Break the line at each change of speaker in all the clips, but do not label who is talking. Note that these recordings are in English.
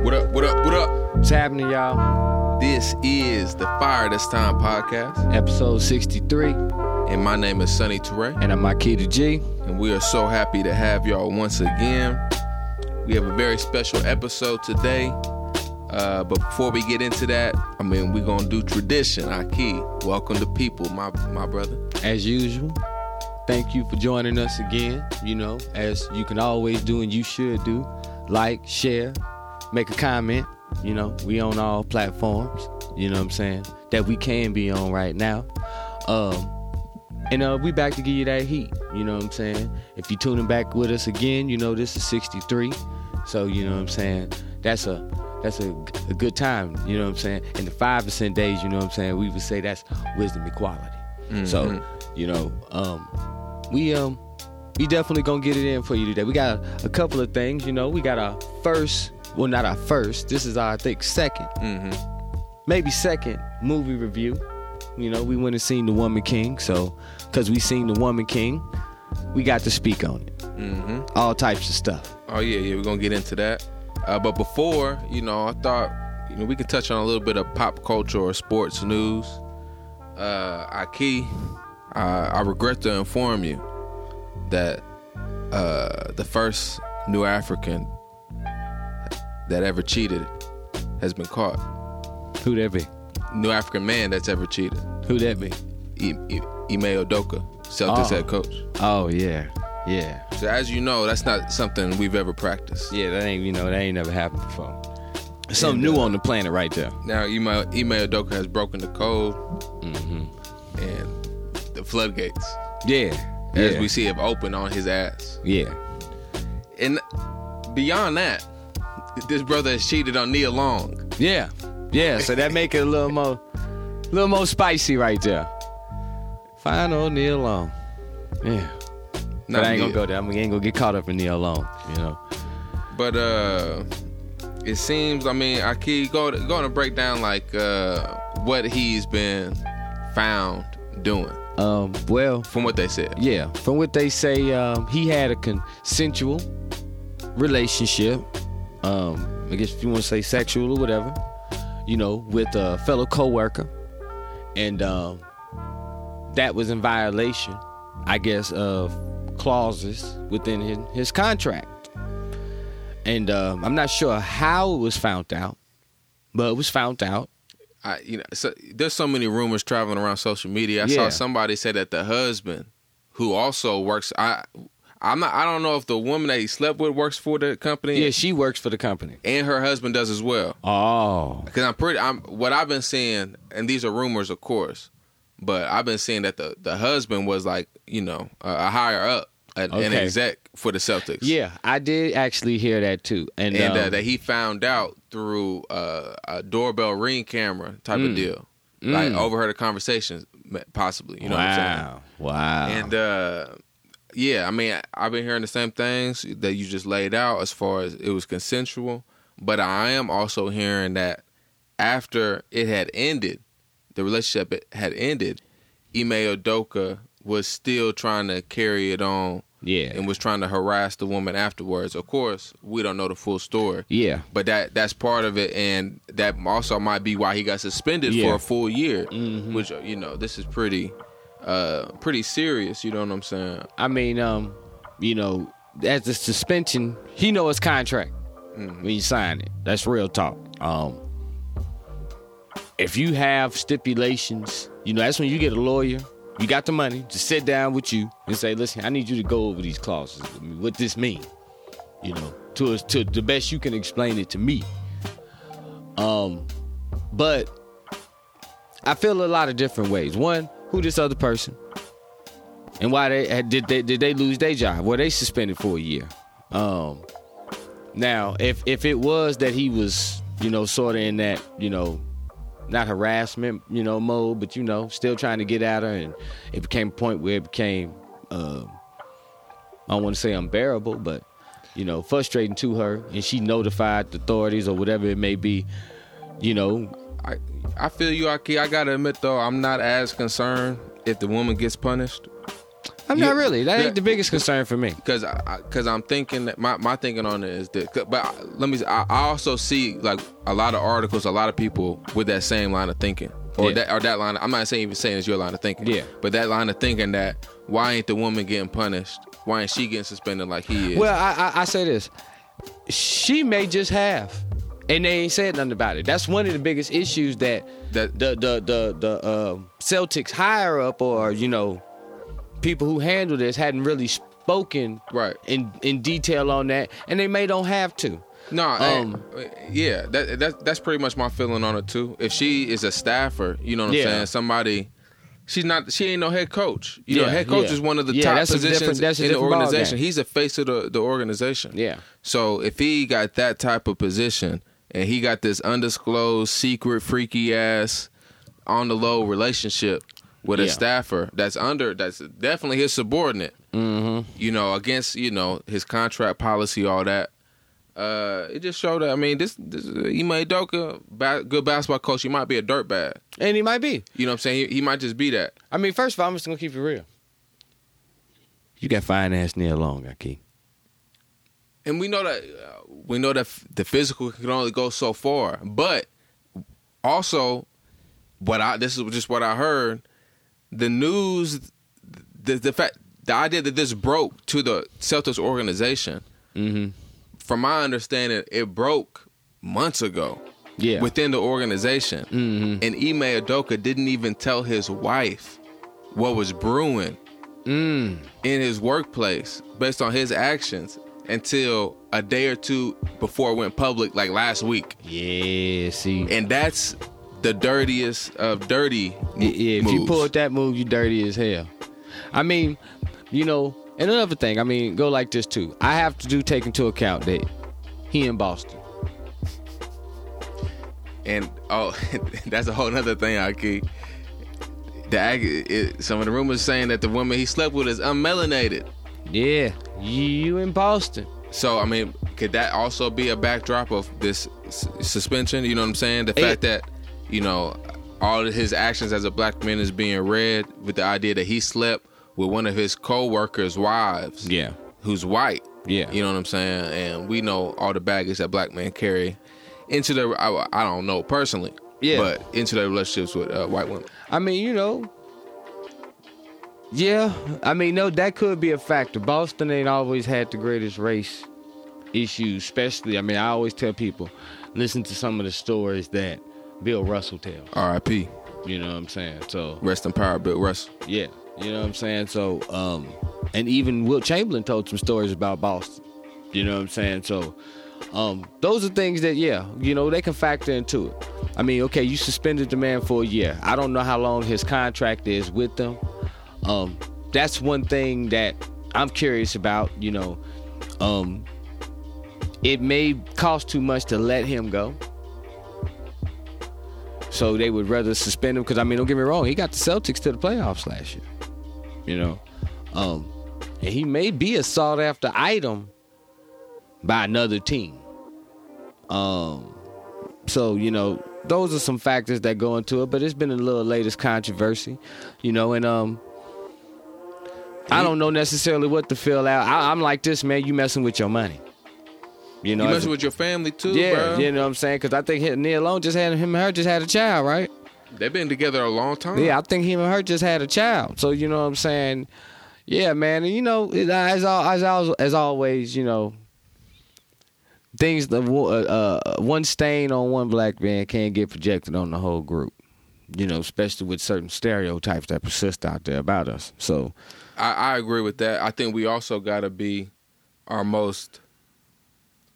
What up? What up? What up?
What's happening, y'all?
This is the Fire This Time podcast,
Episode 63,
and my name is Sunny Toure,
and I'm Makita G.
and we are so happy to have y'all once again. We have a very special episode today. Uh, but before we get into that, I mean, we're gonna do tradition. Ahki, welcome to people, my my brother.
As usual, thank you for joining us again. You know, as you can always do and you should do, like, share, make a comment. You know, we on all platforms, you know what I'm saying, that we can be on right now. Um, and uh, we back to give you that heat, you know what I'm saying? If you tuning back with us again, you know this is 63. So, you know what I'm saying? That's a that's a, a good time, you know what I'm saying? In the 5% days, you know what I'm saying? We would say that's wisdom equality. So, you know, um, we um we definitely gonna get it in for you today. We got a, a couple of things, you know. We got our first, well, not our first. This is our, I think, 2nd
Mm-hmm.
maybe second movie review. You know, we went and seen The Woman King, so because we seen The Woman King, we got to speak on it.
Mm-hmm.
All types of stuff.
Oh yeah, yeah, we're gonna get into that. Uh, but before, you know, I thought you know we could touch on a little bit of pop culture or sports news. Uh, Ahki, I, I regret to inform you that uh, the first new African that ever cheated has been caught.
Who that be?
New African man that's ever cheated.
Who'd that be?
Ime Udoka, Celtics
Oh.
head coach.
Oh yeah, yeah,
So as you know, that's not something we've ever practiced.
yeah. That ain't you know that ain't never happened before. Something
And,
new
uh,
on the planet right there.
Now, Ime, Ime Udoka has broken the code
hmm
and the floodgates,
Yeah,
as
yeah,
we see, have opened on his ass.
yeah.
And beyond that, this brother has cheated on Nia Long.
Yeah, yeah. So that make it a little more, little more spicy right there. Fine old Neil Long. Yeah. But I ain't gonna
Nia.
go there. I ain't gonna get caught up in Neil Long. You know.
But uh, it seems. I mean, I keep going going to break down like uh, what he's been found doing
Um. Well.
from what they said.
Yeah. From what they say, um, he had a consensual relationship. Um. I guess if you want to say sexual or whatever. You know, with a fellow coworker, and um, that was in violation, I guess, of clauses within his, his contract. And um, I'm not sure how it was found out, but it was found out.
I, you know, so, there's so many rumors traveling around social media. I
Yeah.
saw somebody say that the husband, who also works, I, I'm not, I don't know if the woman that he slept with works for the company,
Yeah, she works for the company.
and her husband does as well.
Oh,
Because I'm pretty, I'm what I've been seeing, and these are rumors, of course, but I've been seeing that the the husband was like, you know, a, a higher up, an, an
Okay.
exec for the Celtics.
yeah, I did actually hear that too. And,
and uh,
um,
that he found out through uh, a doorbell ring camera type of
Mm.
deal, like
Mm.
overheard a conversation, possibly. You know what I'm saying?
wow, wow.
And uh, yeah, I mean, I've been hearing the same things that you just laid out as far as it was consensual, but I am also hearing that after it had ended, the relationship had ended, Ime Udoka was still trying to carry it on
yeah,
and was trying to harass the woman afterwards. Of course, we don't know the full story.
yeah,
But that that's part of it, and that also might be why he got suspended
Yeah.
for a full year.
Mhm.
Which you know, this is pretty, uh, pretty serious. You know what I'm saying?
I mean, um, you know, as the suspension, he know his contract
Mhm.
when you sign it. That's real talk. Um, if you have stipulations, you know, that's when you get a lawyer. You got the money to sit down with you and say, "Listen, I need you to go over these clauses. I mean, what this mean?" You know, to us, to the best you can explain it to me. Um, but I feel a lot of different ways. One, who this other person, and why they did they did they lose their job? Were they suspended for a year? Um, now, if if it was that he was, you know, sort of in that, you know, not harassment, you know, mode, but you know, still trying to get at her, and it became a point where it became, uh, I don't want to say unbearable, but you know, frustrating to her, and she notified the authorities or whatever it may be. You know,
I I feel you, Ahki. I gotta admit though, I'm not as concerned if the woman gets punished.
I'm not really. That ain't the biggest concern for me.
Because because I'm thinking that my, my thinking on it is that. But let me. I, I also see like a lot of articles, a lot of people with that same line of thinking, or
Yeah.
that or that line. I'm not saying even saying it's your line of thinking.
Yeah.
But that line of thinking that why ain't the woman getting punished? Why ain't she getting suspended like he is?
Well, I, I, I say this. She may just have. And they ain't said nothing about it. That's one of the biggest issues that
That-
the the the the uh, Celtics higher up or you know people who handle this hadn't really spoken
Right.
in in detail on that, and they may don't have to.
No,
Um,
yeah, that, that that's pretty much my feeling on it too. If she is a staffer, you know what I'm
Yeah.
saying, somebody. She's not. She ain't no head coach. You know, head coach
yeah.
is one of the
Yeah,
top positions
different- that's a
in the organization. He's the face of the, the organization.
Yeah.
So if he got that type of position and he got this undisclosed, secret, freaky ass, on the low relationship with a staffer that's under, that's definitely his subordinate. Mm-hmm. You know, against you know his contract policy, all that. Uh, it just showed that. I mean, this, this Ime Udoka, ba- good basketball coach. He might be a dirtbag.
And he might be.
You know what I'm saying? He, he might just be that.
I mean, first of all, I'm just gonna keep it real. You got fine ass Neil Long, Key.
and we know that uh, we know that f- the physical can only go so far but also what i this is just what i heard the news the, the fact the idea that this broke to the celtics organization
Mm-hmm.
from my understanding it broke months ago
Yeah.
within the organization
Mhm.
and Ime Udoka didn't even tell his wife what was brewing
Mm.
in his workplace based on his actions until a day or two before it went public, like last week.
Yeah. See.
And that's the dirtiest of dirty.
Yeah, yeah, if you
moves.
pulled that move, you dirty as hell. I mean, you know, and another thing, I mean, go like this too. I have to do take into account that he in Boston.
and oh, that's a whole other thing, Ahki. The it, some of the rumors saying that the woman he slept with is unmelanated.
Yeah, you in Boston.
So I mean, could that also be a backdrop of this s- suspension? You know what I'm saying? The
It-
fact that you know all of his actions as a black man is being read with the idea that he slept with one of his co-workers' wives,
Yeah.
who's white.
Yeah.
you know what I'm saying? And we know all the baggage that black men carry into their. I, I don't know personally,
Yeah.
but into their relationships with uh, white women.
I mean, you know. Yeah, I mean, no, that could be a factor. Boston ain't always had the greatest race issues, especially. I mean, I always tell people, listen to some of the stories that Bill Russell tells.
R.I.P.
You know what I'm saying? So
Rest in power, Bill Russell.
Yeah, you know what I'm saying. So, um, and even Wilt Chamberlain told some stories about Boston. You know what I'm saying. So, um, those are things that yeah, you know, they can factor into it. I mean, okay, you suspended the man for a year. I don't know how long his contract is with them. Um, that's one thing that I'm curious about. You know, um, it may cost too much to let him go. So they would rather suspend him because I mean, don't get me wrong, he got the Celtics to the playoffs last year. You know, um, and he may be a sought after item by another team. Um, so you know, those are some factors that go into it. But it's been a little latest controversy, you know, and um. I don't know necessarily what to feel out. I, I'm like this, man. You messing with your money. You know,
You messing with your family too,
yeah,
bro.
you know what I'm saying? Because I think Neil Long just had him and her just had a child, right?
They've been together a long time.
Yeah, I think him and her just had a child. So you know what I'm saying? Yeah, man. And you know, it- as as al- as always, you know, things the uh, uh, one stain on one black man can't get projected on the whole group. You know, especially with certain stereotypes that persist out there about us. So
I, I agree with that. I think we also got to be our most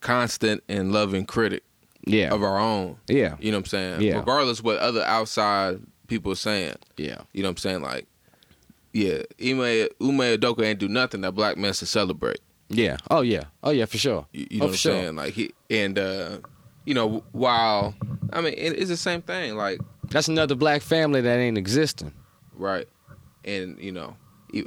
constant and loving critic
yeah,
of our own.
yeah,
You know what I'm saying?
Yeah.
Regardless what other outside people are saying.
yeah,
You know what I'm saying? Like, yeah, Ime Ume Udoka ain't do nothing that black men should celebrate.
yeah. Oh yeah, oh yeah, for sure.
You, you know
oh,
what I'm
sure.
saying? Like he and uh, you know while I mean it, it's the same thing. Like
That's another black family that ain't existing.
right, and you know.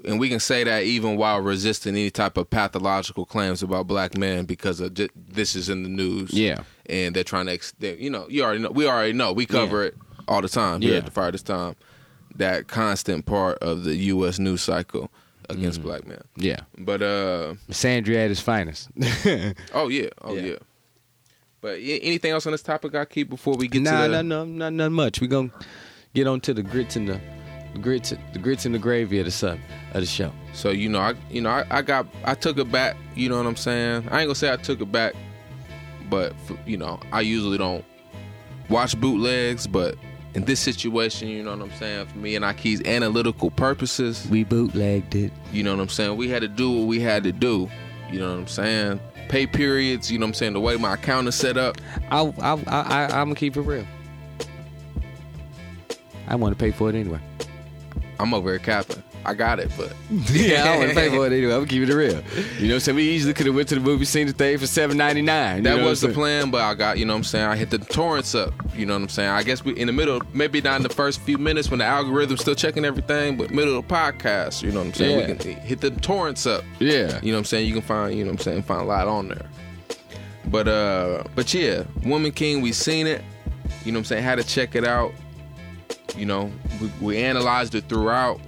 And we can say that even while resisting any type of pathological claims about black men because of this is in the news.
Yeah.
and they're trying to, ex- they, you know, you already know. We already know. We cover it all the time here
Yeah.
at the Fire This Time. That constant part of the U.S. news cycle. against black men.
Yeah.
But uh,
Sandria at his finest.
oh yeah, oh
Yeah.
yeah. But anything else on this topic I keep before we get
nah,
to the
nah, no, not not much. We gonna get on to the grits and the, the grits, the grits and the gravy of the sub of the show.
So you know, I you know, I, I got I took it back. You know what I'm saying? I ain't gonna say I took it back, but for, you know, I usually don't watch bootlegs. But in this situation, you know what I'm saying? For me and Ahki's analytical purposes,
We bootlegged it.
you know what I'm saying? We had to do what we had to do. You know what I'm saying? Pay periods. You know what I'm saying? The way my account is set up.
I I I, I I'm gonna keep it real. I want to pay for it anyway.
I'm over here capping. I got it, but
yeah, I want to pay for it anyway. I'm gonna keep it real. You know, what I'm saying we easily could have went to the movie, seen the thing for seven ninety nine.
That was the plan, but I got, you know what I'm saying, I hit the torrents up. You know what I'm saying? I guess we in the middle, maybe not in the first few minutes when the algorithm's still checking everything, but middle of the podcast, you know what I'm saying?
Yeah.
We can hit the torrents up.
Yeah.
You know what I'm saying? You can find, you know what I'm saying, find a lot on there. But uh but yeah, Woman King, we seen it. You know what I'm saying? Had to check it out. You know, we, we analyzed it throughout.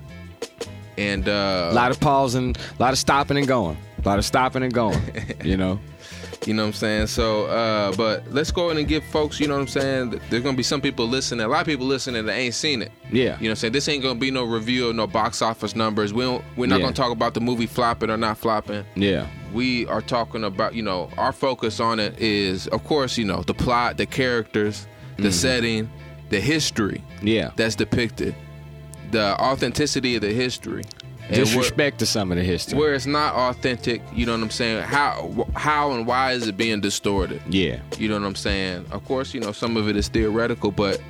And uh
A lot of pausing, a lot of stopping and going, a lot of stopping and going. you know.
You know what I'm saying? So, uh, but let's go ahead and give folks, you know what I'm saying? There's gonna be some people listening, a lot of people listening that ain't seen it.
Yeah.
You know what I'm saying? This ain't gonna be no review no box office numbers. We don't we're not
Yeah.
gonna talk about the movie flopping or not flopping.
Yeah.
We are talking about, you know, our focus on it is of course, you know, the plot, the characters, the
Mm-hmm.
setting, the history
Yeah.
that's depicted, the authenticity of the history.
Disrespect to some of the history.
where it's not authentic, you know what I'm saying? How how and why is it being distorted?
yeah.
You know what I'm saying? Of course, you know, some of it is theoretical, but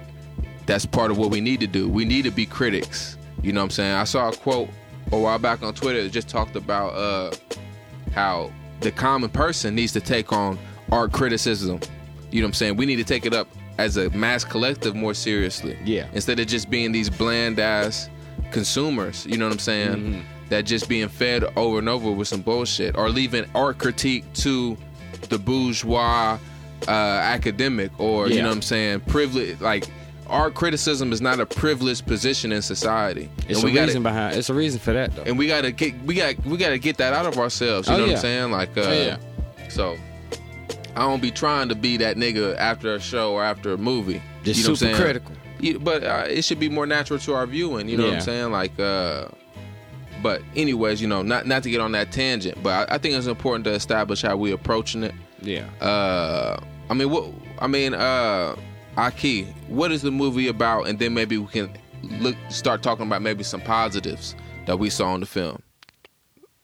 that's part of what we need to do. We need to be critics. You know what I'm saying? I saw a quote a while back on Twitter that just talked about uh, how the common person needs to take on art criticism. You know what I'm saying? We need to take it up as a mass collective more seriously.
Yeah.
Instead of just being these bland ass consumers, you know what I'm saying?
Mm-hmm.
That just being fed over and over with some bullshit or leaving art critique to the bourgeois uh, academic or you know what I'm saying privilege like art criticism is not a privileged position in society
It's
and
a
gotta
reason behind. It's a reason for that though.
and we gotta get we got we gotta get that out of ourselves you
Oh,
know what. I'm saying like uh,
Oh, yeah.
so I don't be trying to be that nigga after a show or after a movie
Just
you know what I'm
super
saying?
critical.
Yeah, but uh, it should be more natural to our viewing. You know what I'm saying? Like, uh, but anyways, you know, not not to get on that tangent, but I, I think it's important to establish how we approaching it.
Yeah.
Uh, I mean, what? I mean, uh, Ahki, what is the movie about? And then maybe we can look start talking about maybe some positives that we saw in the film.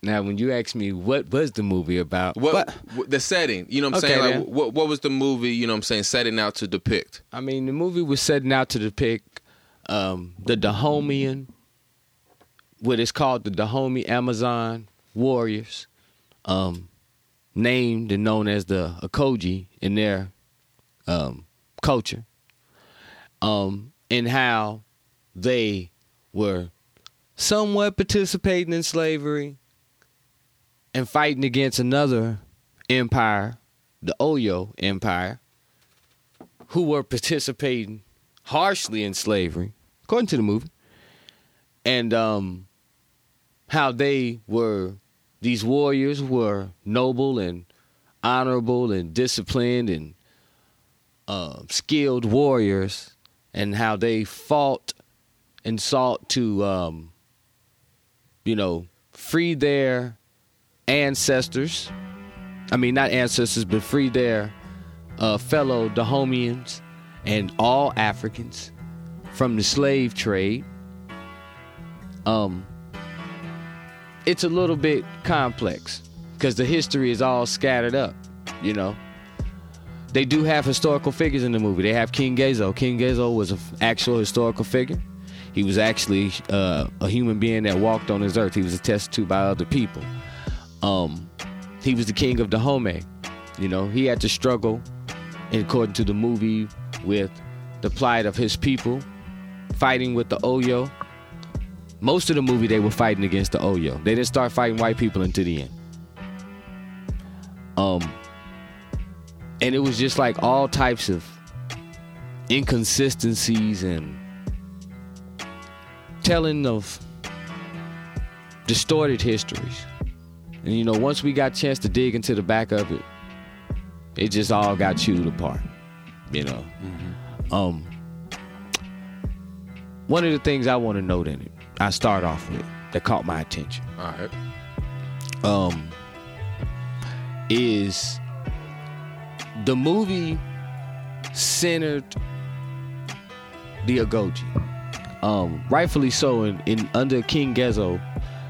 Now, when you ask me what was the movie about,
What,
but,
the setting? You know what I'm
Okay,
saying? Like, what what was the movie? You know what I'm saying? Setting out to depict.
I mean, the movie was setting out to depict um, the Dahomian, what is called the Dahomey Amazon warriors, um, named and known as the Agojie in their um, culture, um, and how they were somewhat participating in slavery and fighting against another empire, the Oyo Empire, who were participating harshly in slavery, according to the movie, and um, how they were these warriors were noble and honorable and disciplined and uh, skilled warriors, and how they fought and sought to, um, you know, free their ancestors. I mean, not ancestors, but free their uh, fellow Dahomians and all Africans from the slave trade. Um, it's a little bit complex because the history is all scattered up, you know. They do have historical figures in the movie. They have King Gezo. King Gezo was an actual historical figure. He was actually uh, a human being that walked on this earth. He was attested to by other people. Um, he was the king of Dahomey. You know, he had to struggle, according to the movie, with the plight of his people, fighting with the Oyo. Most of the movie, they were fighting against the Oyo. They didn't start fighting white people until the end. Um, and it was just like all types of inconsistencies and telling of distorted histories. And you know, once we got a chance to dig into the back of it, it just all got chewed apart. You know. Um one of the things I want to note in it, I start off with that caught my attention.
All right.
Um is the movie centered the Agojie. Um, rightfully so, in, in under King Gezo,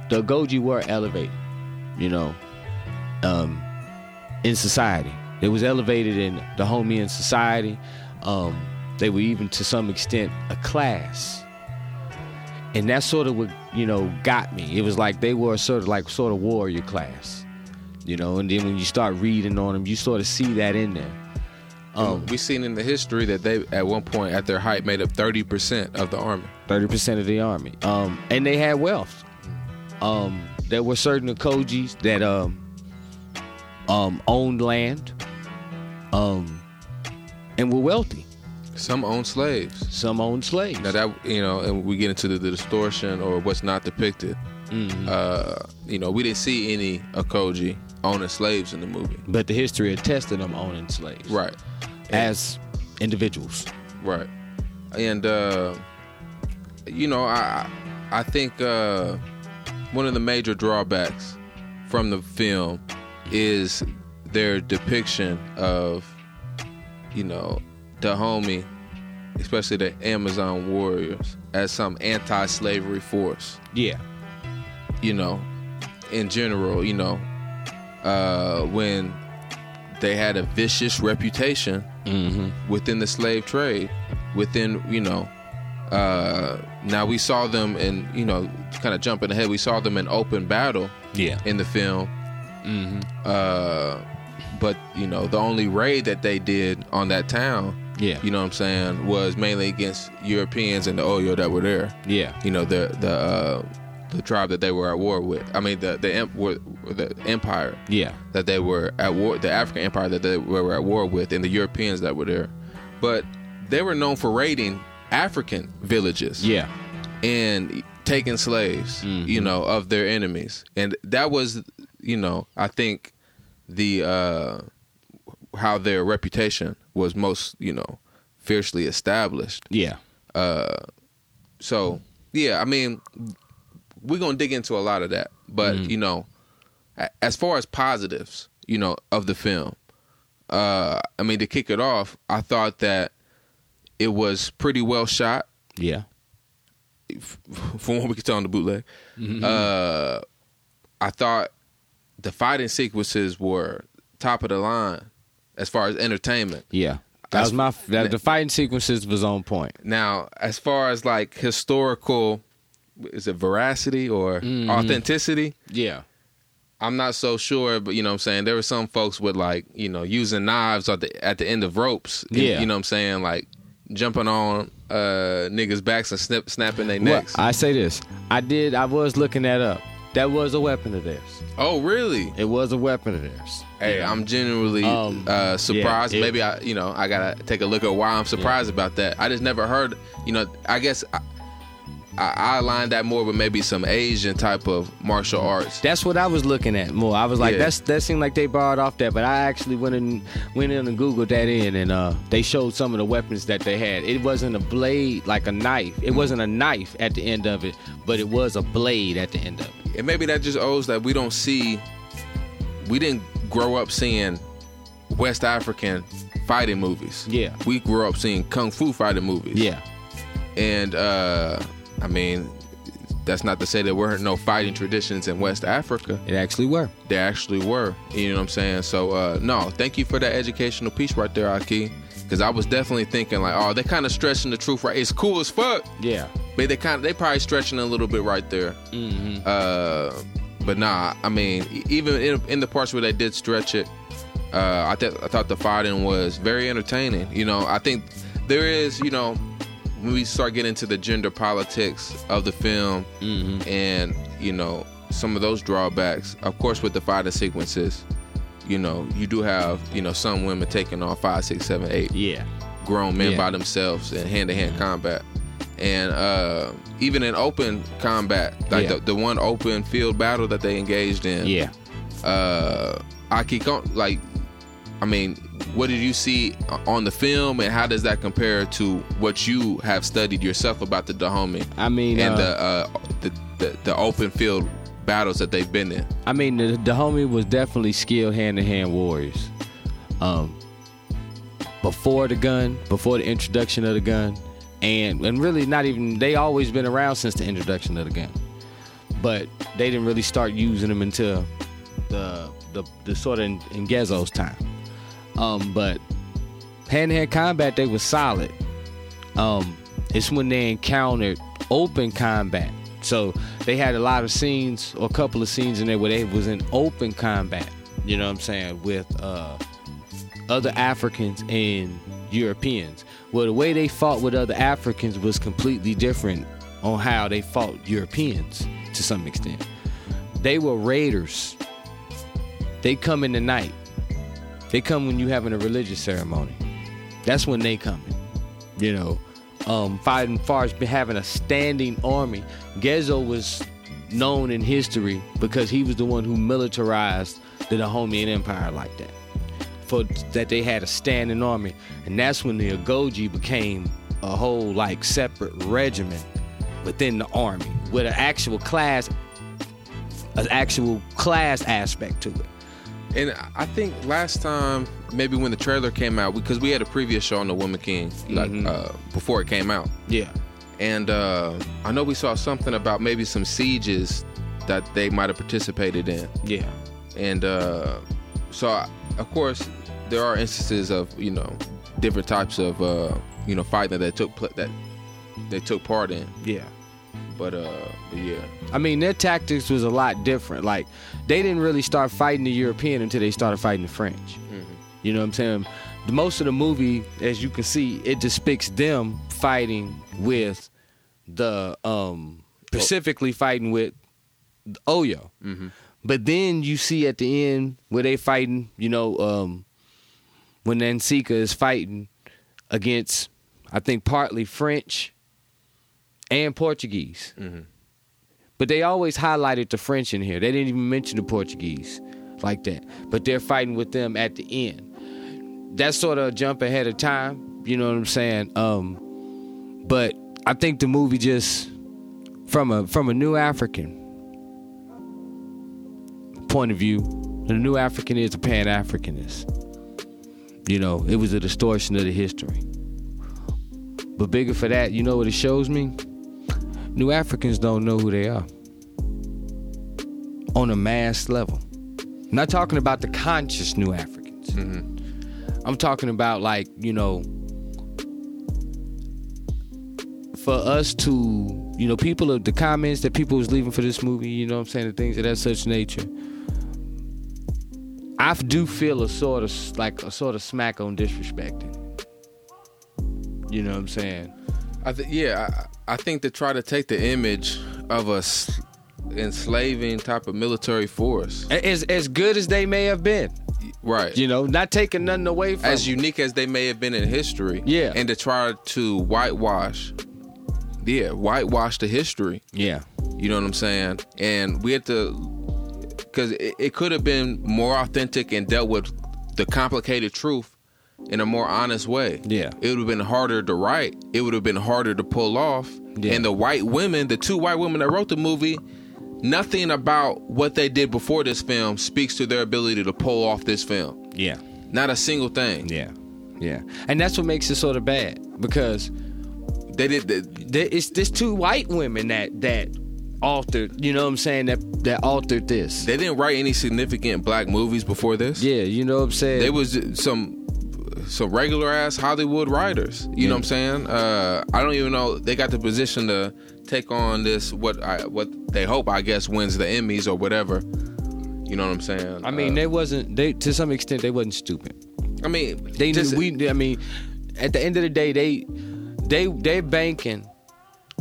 the Agojie were elevated. You know, um, in society, it was elevated in the Homian society. Um, they were even to some extent a class, and that sort of what you know got me. It was like they were sort of like sort of warrior class, you know. And then when you start reading on them, you sort of see that in there. Um,
We've seen in the history that they at one point at their height made up 30% of the army.
thirty percent of the army. Um, and they had wealth. Um, there were certain Agojies that um, um, owned land, um, and were wealthy.
Some own slaves.
Some owned slaves.
Now that you know, and we get into the, the distortion or what's not depicted.
Mhm.
Uh, you know, we didn't see any Agojie owning slaves in the movie.
but the history attested them owning slaves,
Right.
As individuals.
Right. And uh you know, I I think uh one of the major drawbacks from the film is their depiction of you know, the homie, especially the Amazon warriors as some anti-slavery force,
Yeah.
you know, in general, you know, uh when they had a vicious reputation
Mm-hmm.
within the slave trade within you know uh now we saw them in you know kind of jumping ahead we saw them in open battle
Yeah.
in the film
Mm-hmm.
uh but you know the only raid that they did on that town
Yeah.
you know what i'm saying was mainly against europeans and the oyo that were there
Yeah.
you know the the uh the tribe that they were at war with i mean the the, the empire
Yeah.
that they were at war, the African empire that they were at war with, and the Europeans that were there. But they were known for raiding African villages
Yeah.
and taking slaves,
Mhm.
you know, of their enemies. And that was, you know, I think the uh how their reputation was most, you know, fiercely established.
Yeah.
Uh so yeah, I mean we're gonna dig into a lot of that. But,
Mhm.
you know, as far as positives, you know, of the film, uh I mean to kick it off, I thought that it was pretty well shot
Yeah.
from what we could tell on the bootleg.
Mm-hmm.
Uh I thought the fighting sequences were top of the line as far as entertainment.
Yeah. That
That's-
was my. That, the fighting sequences was on point.
Now, as far as like historical is it veracity or
Mhm.
authenticity?
Yeah.
I'm not so sure, but you know what I'm saying? There were some folks with like, you know, using knives at the at the end of ropes.
Yeah.
You know what I'm saying? Like jumping on uh niggas' backs and snip, snapping their
Well,
necks.
I say this. I did. I was looking that up. That was a weapon of theirs.
oh, really?
It was a weapon of theirs.
Hey,
Yeah.
I'm genuinely
Um,
uh, surprised.
yeah, it-
Maybe I, you know, I gotta take a look at why I'm surprised about that. I just never heard. You know, I guess I, I, I aligned that more with maybe some Asian type of martial arts.
That's what I was looking at more. I was like,
Yeah.
that's that seemed like they borrowed off that, but I actually went in went in and googled that in, and uh, they showed some of the weapons that they had. It wasn't a blade like a knife. It wasn't a knife at the end of it, but it was a blade at the end of it.
and maybe that just owes that we don't see. We didn't grow up seeing West African fighting movies.
Yeah.
we grew up seeing kung fu fighting movies.
Yeah,
and uh, I mean, that's not to say there weren't no fighting traditions in West Africa.
it actually were.
There actually were. You know what I'm saying? So uh no, thank you for that educational piece right there, Ahki. Cause I was definitely thinking like, oh, they kind of stretching the truth right. It's cool as fuck,
Yeah.
but they kind of they probably stretching a little bit right there.
Mm-hmm.
Uh, but nah, I mean, even in, in the parts where they did stretch it, uh, I thought I thought the fighting was very entertaining. You know, I think there is, you know, when we start getting into the gender politics of the film,
Mm-hmm.
and you know some of those drawbacks of course with the fighting sequences you know you do have you know some women taking on five six seven eight
Yeah.
grown men
Yeah.
by themselves in hand-to-hand combat and uh, even in open combat, like
Yeah.
the, the one open field battle that they engaged in.
Yeah.
Uh, Akiko, like, I mean, what did you see on the film, and how does that compare to what you have studied yourself about the Dahomey
I mean,
and
uh,
the, uh, the the the open field battles that they've been in?
I mean, the, Dahomey was definitely skilled hand to hand warriors. Um, before the gun, before the introduction of the gun, and and really not even they always been around since the introduction of the gun, but they didn't really start using them until the the, the sort of in, in Gezo's time. Um, but hand to hand combat, they was solid. Um, it's when they encountered open combat. So they had a lot of scenes or a couple of scenes in there where they was in open combat. You know what I'm saying with uh, other Africans and Europeans. Well, the way they fought with other Africans was completely different on how they fought Europeans to some extent. They were raiders. They come in the night. They come when you having a religious ceremony. That's when they coming. You know, um, fighting far as having a standing army. Gezo was known in history because he was the one who militarized the Dahomean Empire like that. For that they had a standing army, and that's when the Agojie became a whole like separate regiment within the army with an actual class, an actual class aspect to it.
And I think last time, maybe when the trailer came out, because we had a previous show on the Woman King, like
Mhm.
uh, before it came out,
Yeah.
and uh, I know we saw something about maybe some sieges that they might have participated in,
Yeah.
and uh, so I, of course there are instances of you know different types of uh, you know fighting that they took pl- that they took part in,
Yeah.
But uh, but yeah,
I mean, their tactics was a lot different. Like, they didn't really start fighting the European until they started fighting the French. You know what I'm saying? The most of the movie, as you can see, it depicts them fighting with the um specifically fighting with Oyo. But then you see at the end where they fighting, you know, um when Nanisca is fighting against, I think partly French and Portuguese. But they always highlighted the French in here. They didn't even mention the Portuguese like that. But they're fighting with them at the end. That's sort of a jump ahead of time. You know what I'm saying? Um, but I think the movie just from a from a new African point of view, the new African is a Pan Africanist. You know, it was a distortion of the history. But bigger for that, you know what it shows me? New Africans don't know who they are on a mass level. I'm not talking about the conscious New Africans. Mm-hmm. I'm talking about like you know, for us to you know, people of the comments that people was leaving for this movie. You know, what I'm saying the things of that such nature. I do feel a sort of like a sort of smack on disrespecting. You know what I'm saying?
I th- yeah, I, think to try to take the image of a enslaving type of military force,
As as good as they may have been,
right?
you know, not taking nothing away from
as unique as they may have been in history,
Yeah.
and to try to whitewash, yeah, whitewash the history.
yeah,
You know what I'm saying? And we had to, because it, it could have been more authentic and dealt with the complicated truth in a more honest way.
Yeah.
It would have been harder to write. It would have been harder to pull off.
Yeah.
And the white women, the two white women that wrote the movie, nothing about what they did before this film speaks to their ability to pull off this film.
yeah,
Not a single thing.
yeah, yeah, and that's what makes it sort of bad because
They did.
It's this two white women that that altered. You know what I'm saying? That that altered this.
they didn't write any significant black movies before this.
yeah, you know what I'm saying?
There was some some regular ass Hollywood writers. You know what I'm saying? Uh, I don't even know they got the position to take on this. What I what they hope I guess wins the Emmys or whatever. You know what I'm saying?
I mean,
Uh,
they wasn't. They to some extent they wasn't stupid.
I mean,
They
just,
we. I mean, at the end of the day, they they they're banking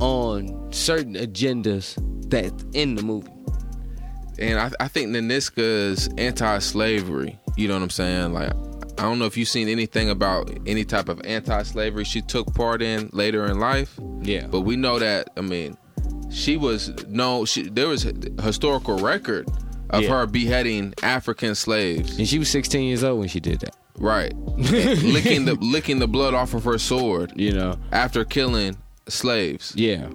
on certain agendas that in the movie.
and I, I think Nanisca's anti-slavery. You know what I'm saying? Like, I don't know if you've seen anything about any type of anti-slavery she took part in later in life.
Yeah.
But we know that I mean, she was no, she there was a historical record of
Yeah.
her beheading African slaves.
And she was 16 years old when she did that.
Right, licking the licking the blood off of her sword
You know.
after killing slaves.
Yeah.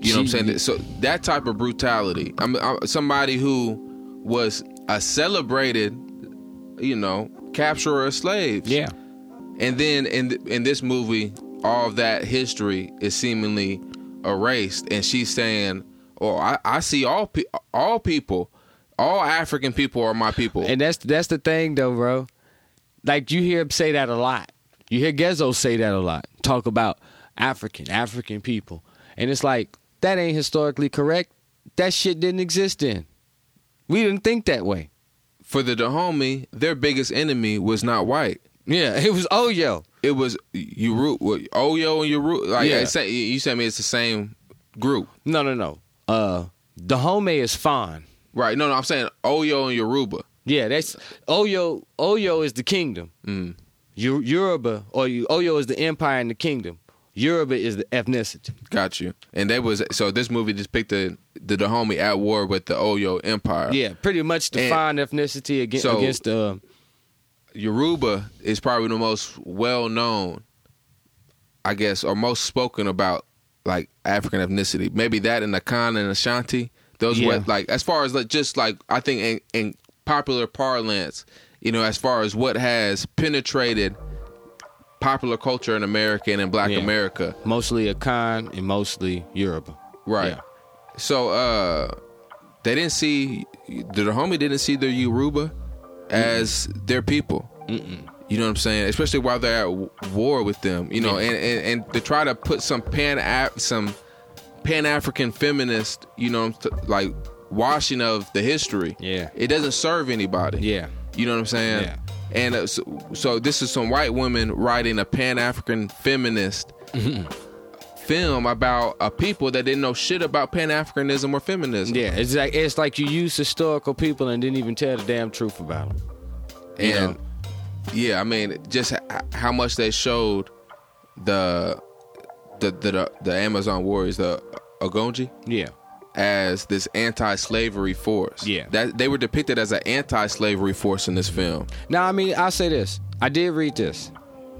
You know what I'm saying? So that type of brutality. I'm, I'm somebody who was a celebrated, you know, capturer of slaves.
Yeah.
And then in th- in this movie, all of that history is seemingly erased, and she's saying, "Oh, I, I see all pe- all people, all African people are my people."
And that's that's the thing though, bro. Like you hear him say that a lot. You hear Gezo say that a lot. Talk about African, African people. And it's like, that ain't historically correct. That shit didn't exist then. We didn't think that way.
For the Dahomey, their biggest enemy was not white.
Yeah, it was Oyo.
It was Uru, Oyo and Uru. Like
Yeah.
You said me, it's the same group,
No, no, no. Uh Dahomey is fine.
right? No, no, I'm saying Oyo and Yoruba.
Yeah, that's Oyo. Oyo is the kingdom.
Mm.
Yoruba or you- Oyo is the empire and the kingdom. Yoruba is the ethnicity.
Got you. And that was so. This movie depicted the the Dahomey at war with the Oyo Empire.
Yeah, pretty much defined ethnicity against
So-
against uh,
Yoruba is probably the most well known, I guess, or most spoken about like African ethnicity. Maybe that and the Akan and Ashanti. Those
Yeah.
what like as far as like just like I think in, in popular parlance, you know, as far as what has penetrated popular culture in America and in Black
Yeah.
America.
mostly Akan and mostly Yoruba.
Right.
Yeah.
So uh they didn't see the homie didn't see the Yoruba as their people.
Mm-mm.
You know what I'm saying? Especially while they're at war with them. You know,
Yeah.
and, and and to try to put some pan some pan African feminist, you know, like washing of the history.
Yeah.
It doesn't serve anybody.
Yeah.
You know what I'm saying?
Yeah.
And uh, so, so this is some white women writing a pan African feminist film about a people that didn't know shit about pan Africanism or feminism.
Yeah, it's like it's like you use historical people and didn't even tell the damn truth about them.
And
know?
yeah, I mean, just h- how much they showed the the the, the Amazon warriors, the Ogonji,
Yeah.
As this anti-slavery force.
Yeah.
that they were depicted as an anti-slavery force in this film.
Now, I mean, I'll say this. I did read this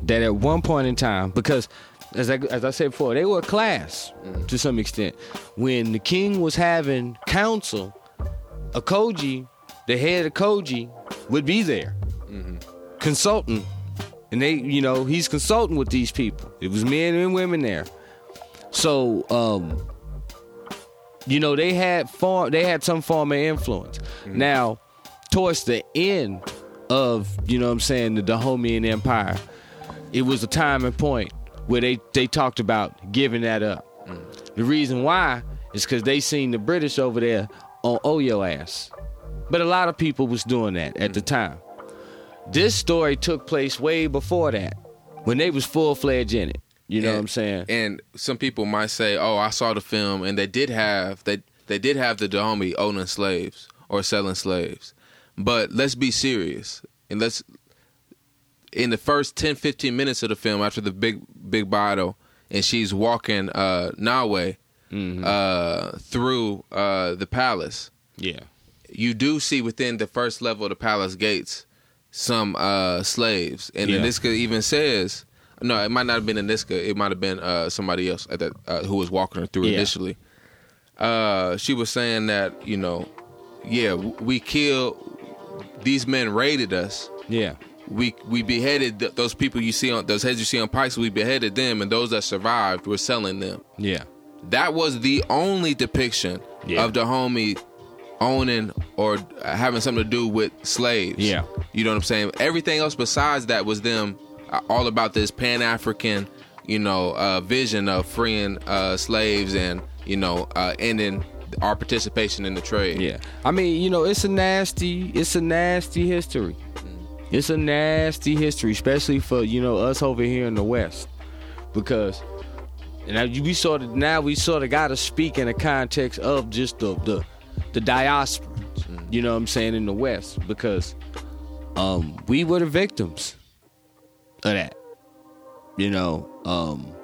that at one point in time, because as I, as I said before, they were a class to some extent. When the king was having council, a Koji, the head of Koji, would be there consulting. And they, you know, he's consulting with these people. It was men and women there. So, um, you know, they had form they had some form of influence. Mm-hmm. Now, towards the end of, you know what I'm saying, the Dahomean Empire, it was a time and point where they, they talked about giving that up. Mm. The reason why is because they seen the British over there on oh, Oyo ass. But a lot of people was doing that at the mm. time. This story took place way before that, when they was full fledged in it. You know
And-
what I'm saying?
And some people might say, "Oh, I saw the film, and they did have they they did have the Dahomey owning slaves or selling slaves." But let's be serious, and let's in the first 10, 15 minutes of the film after the big big battle, and she's walking uh, Nawi uh, through uh, the palace.
Yeah.
You do see within the first level of the palace gates some uh, slaves, and
Yeah.
Nanisca even says, "No, it might not have been Nanisca. It might have been uh, somebody else at that uh, who was walking her through
Yeah.
initially." Uh, she was saying that you know, yeah, we killed these men raided us.
Yeah.
We we beheaded th- those people you see on those heads you see on pikes. We beheaded them, and those that survived were selling them.
Yeah.
That was the only depiction
Yeah.
of the homie owning or having something to do with slaves.
Yeah.
You know what I'm saying? Everything else besides that was them all about this Pan African, you know, uh, vision of freeing uh, slaves and, you know, uh, ending our participation in the trade.
Yeah. I mean, you know, it's a nasty, it's a nasty history. It's a nasty history, especially for you know us over here in the West, because and we sort of now we sort of got to speak in the context of just the the the diaspora. You know what I'm saying in the West because um we were the victims. Of that. You know, um,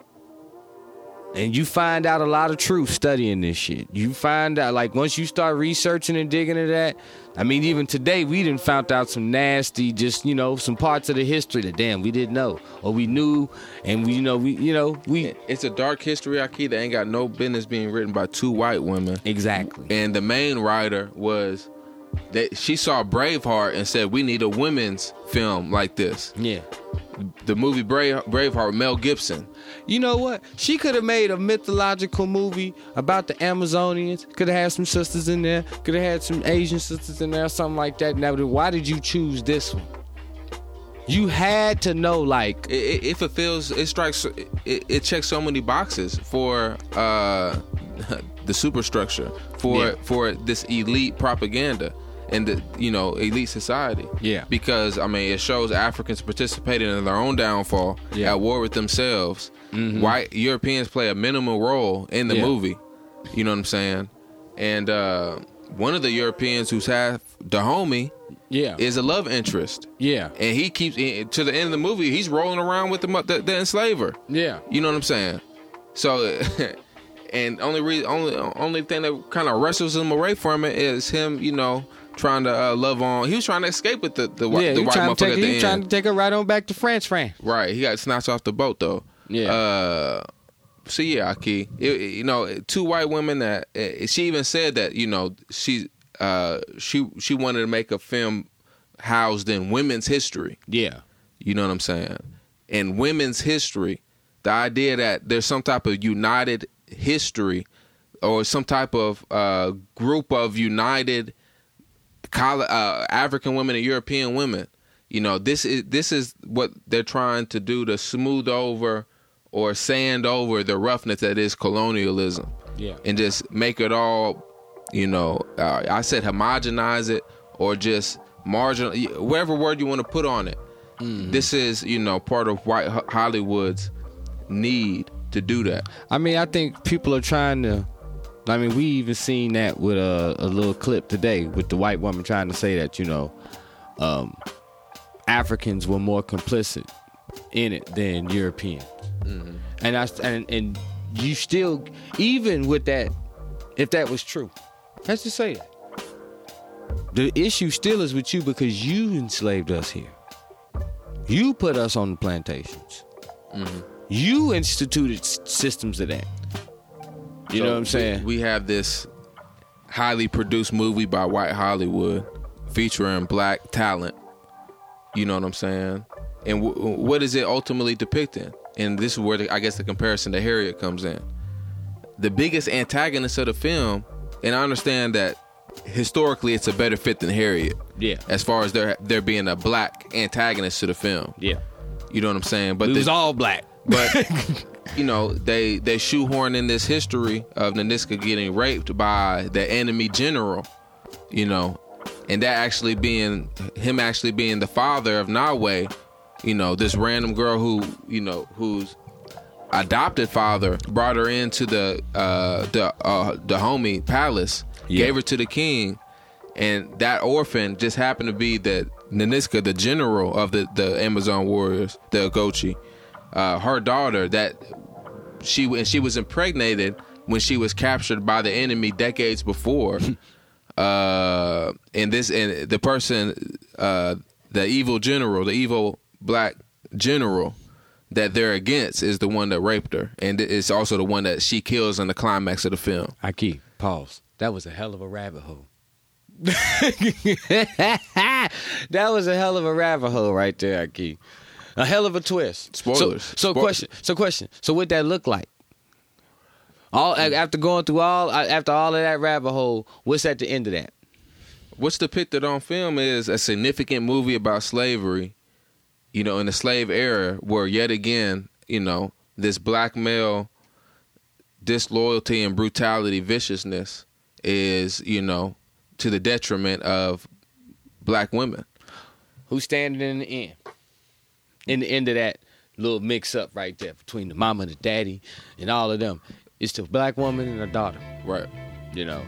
and you find out a lot of truth studying this shit. You find out like once you start researching and digging into that. I mean, even today we didn't found out some nasty, just you know, some parts of the history that damn we didn't know or we knew, and we you know we you know we
It's a dark history, Aki, that ain't got no business being written by two white women.
exactly
And the main writer was that she saw Braveheart and said, "We need a women's film like this."
yeah.
The movie Brave, Braveheart, Mel Gibson.
You know what? She could have made a mythological movie about the Amazonians. Could have had some sisters in there. Could have had some Asian sisters in there, something like that. Now, why did you choose this one? You had to know, like,
It, it, it fulfills, it strikes, it, it checks so many boxes for uh, the superstructure, for
Yeah.
for this elite propaganda and the you know elite society.
Yeah.
Because I mean, it shows Africans participating in their own downfall,
Yeah.
at war with themselves. White Europeans play a minimal role in the
Yeah.
movie. You know what I'm saying? And uh, one of the Europeans who's half Dahomey.
yeah,
is a love interest.
yeah,
And he keeps to the end of the movie. He's rolling around with the the, the enslaver.
yeah,
You know what I'm saying? So, and only reason, only only thing that kind of wrestles him away from it is him, you know, trying to uh, love on. He was trying to escape with the the,
yeah.
the white
trying
motherfucker
take,
at the
trying
end.
to take her right on back to France, France.
Right, he got snatched off the boat though.
Yeah.
Uh, so yeah, Ahki, it, it- you know, two white women that uh, she even said that you know she uh she she wanted to make a film housed in women's history.
Yeah,
You know what I'm saying? In women's history, the idea that there's some type of united history or some type of uh, group of united uh, African women and European women, you know, this is this is what they're trying to do to smooth over or sand over the roughness that is colonialism.
Yeah,
and just make it all, you know, uh, I said homogenize it or just marginal, whatever word you want to put on it. This is, you know, part of white Hollywood's need to do that.
I mean, I think people are trying to. I mean, we even seen that with a, a little clip today with the white woman trying to say that you know, um, Africans were more complicit in it than Europeans, and I and and you still even with that, if that was true, let's just say that the issue still is with you because you enslaved us here. You put us on the plantations. You instituted systems of that. You
So
know what I'm saying?
We, we have this highly produced movie by White Hollywood featuring black talent. You know what I'm saying? And w- what is it ultimately depicting? And this is where the, I guess the comparison to Harriet comes in. The biggest antagonist of the film, and I understand that historically it's a better fit than Harriet,
yeah.
as far as there there being a black antagonist to the film.
Yeah.
You know what I'm saying? But
It was all black.
But you know they they shoehorn in this history of Nanisca getting raped by the enemy general you know and that actually being him actually being the father of Nawi you know this random girl who you know whose adopted father brought her into the uh the uh Dahomey palace
Yeah.
gave her to the king and that orphan just happened to be the Nanisca, the general of the, the Amazon warriors, the Agojie. Uh, her daughter that she and she was impregnated when she was captured by the enemy decades before. uh, and this and the person, uh, the evil general, the evil black general that they're against is the one that raped her, and it's also the one that she kills in the climax of the film.
Ahki, pause. That was a hell of a rabbit hole. that was a hell of a rabbit hole right there, Ahki. A hell of a twist.
Spoilers.
So, so question. So question. So what that look like? All after going through all after all of that rabbit hole, what's at the end of that?
what's depicted on film is a significant movie about slavery, you know, in the slave era, where yet again, you know, this black male disloyalty and brutality, viciousness is, you know, to the detriment of black women.
Who's standing in the end? In the end of that little mix up right there between the mama and the daddy and all of them. It's the black woman and her daughter.
Right.
you know.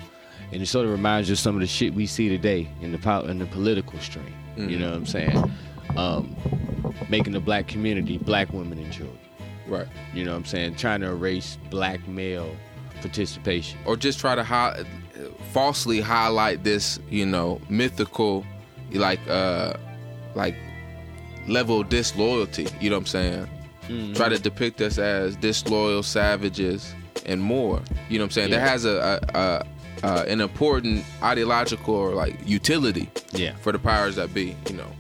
And it sort of reminds you of some of the shit we see today in the pol- in the political stream. You know what I'm saying? Um, making the black community black women and children.
Right.
You know what I'm saying? Trying to erase black male participation.
Or just try to hi- falsely highlight this, you know, mythical, like, uh, like level of disloyalty. You know what I'm saying? Mm-hmm. Try to depict us as disloyal savages and more. You know what I'm saying?
Yeah.
That has a, a, a, a an important ideological or like utility
Yeah.
for the powers that be. You know,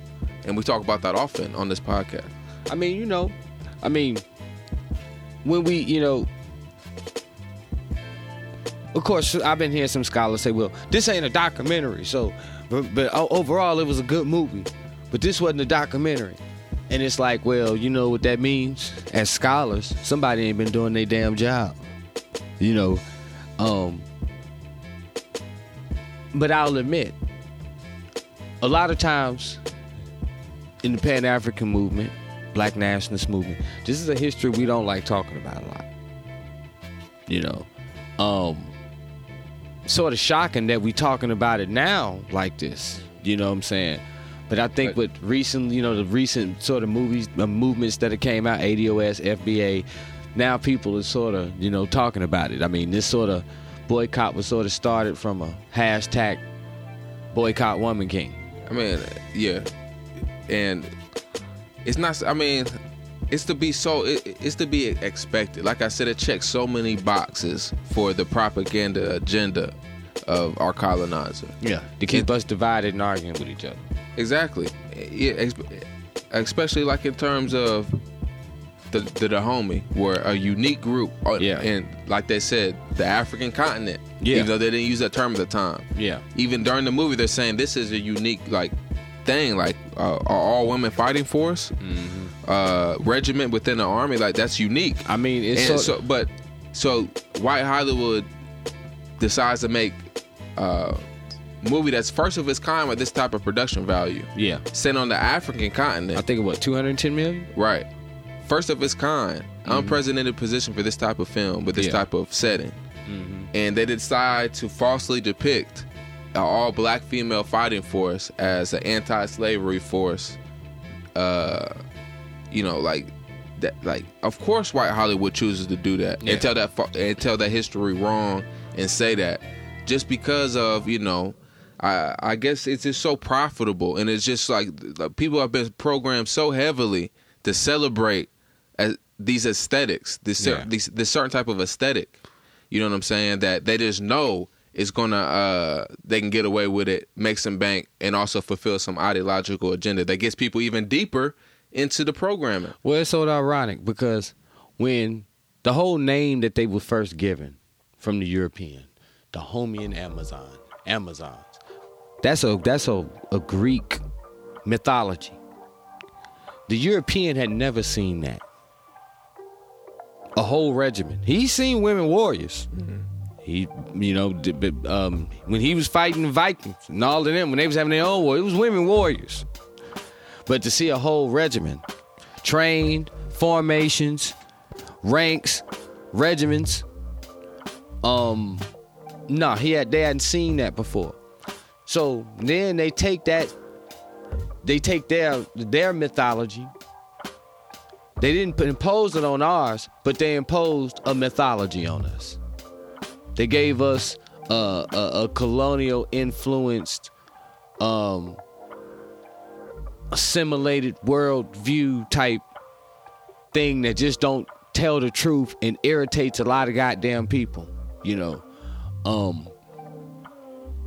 and we talk about that often on this podcast.
I mean, you know, I mean, when we, you know, of course, I've been hearing some scholars say, well, this ain't a documentary. So, but, but overall, it was a good movie. But this wasn't a documentary. And it's like, well, you know what that means? As scholars, somebody ain't been doing their damn job. You know, um, but I'll admit, a lot of times in the Pan African movement, Black nationalist movement, this is a history we don't like talking about a lot. You know, um, sort of shocking that we talking about it now like this. You know what I'm saying? But I think
Right.
with recent, you know, the recent sort of movies, uh, movements that have came out, ADOS, FBA, now people are sort of, you know, talking about it. I mean, this sort of boycott was sort of started from a hashtag boycott woman king.
I mean, yeah, and it's not. I mean, it's to be so. It, it's to be expected. Like I said, it checks so many boxes for the propaganda agenda of our colonizer.
Yeah. To keep
And-
us divided and arguing with each other.
Exactly. Yeah, especially like in terms of the the Dahomey, where a unique group. uh,
Yeah.
And like they said, the African continent.
Yeah.
Even though they didn't use that term at the time.
Yeah.
even during the movie they're saying this is a unique like thing like uh, are all women fighting force
Mm-hmm.
uh regiment within the army like that's unique
I mean, it's sort
so but so white hollywood decides to make uh movie that's first of its kind with this type of production value
yeah.
sent on the african continent
I think it what 210 million.
right first of its kind unprecedented position for this type of film with this
Mm-hmm. Yeah.
type of setting and they decide to falsely depict an all black female fighting force as an anti-slavery force uh you know like that like of course white hollywood chooses to do that
Yeah.
and tell that and tell that history wrong and say that just because of you know I, I guess it's just so profitable, and it's just like, like people have been programmed so heavily to celebrate as these aesthetics, this
Yeah.
these this certain type of aesthetic. You know what I'm saying? That they just know it's gonna uh they can get away with it, make some bank, and also fulfill some ideological agenda that gets people even deeper into the programming.
Well, it's so ironic because when the whole name that they were first given from the European, Dahomean Amazon, Amazons, that's a that's a, a Greek mythology. The European had never seen that. A whole regiment. He's seen women warriors. He, you know, um, when he was fighting the Vikings and all of them, when they was having their own war, it was women warriors. But to see a whole regiment, trained, formations, ranks, regiments, um, no, he had they hadn't seen that before. So then they take that, they take their their mythology. They didn't impose it on ours, but they imposed a mythology on us. They gave us a, a, a colonial influenced, um, assimilated worldview type thing that just don't tell the truth and irritates a lot of goddamn people. You know, um,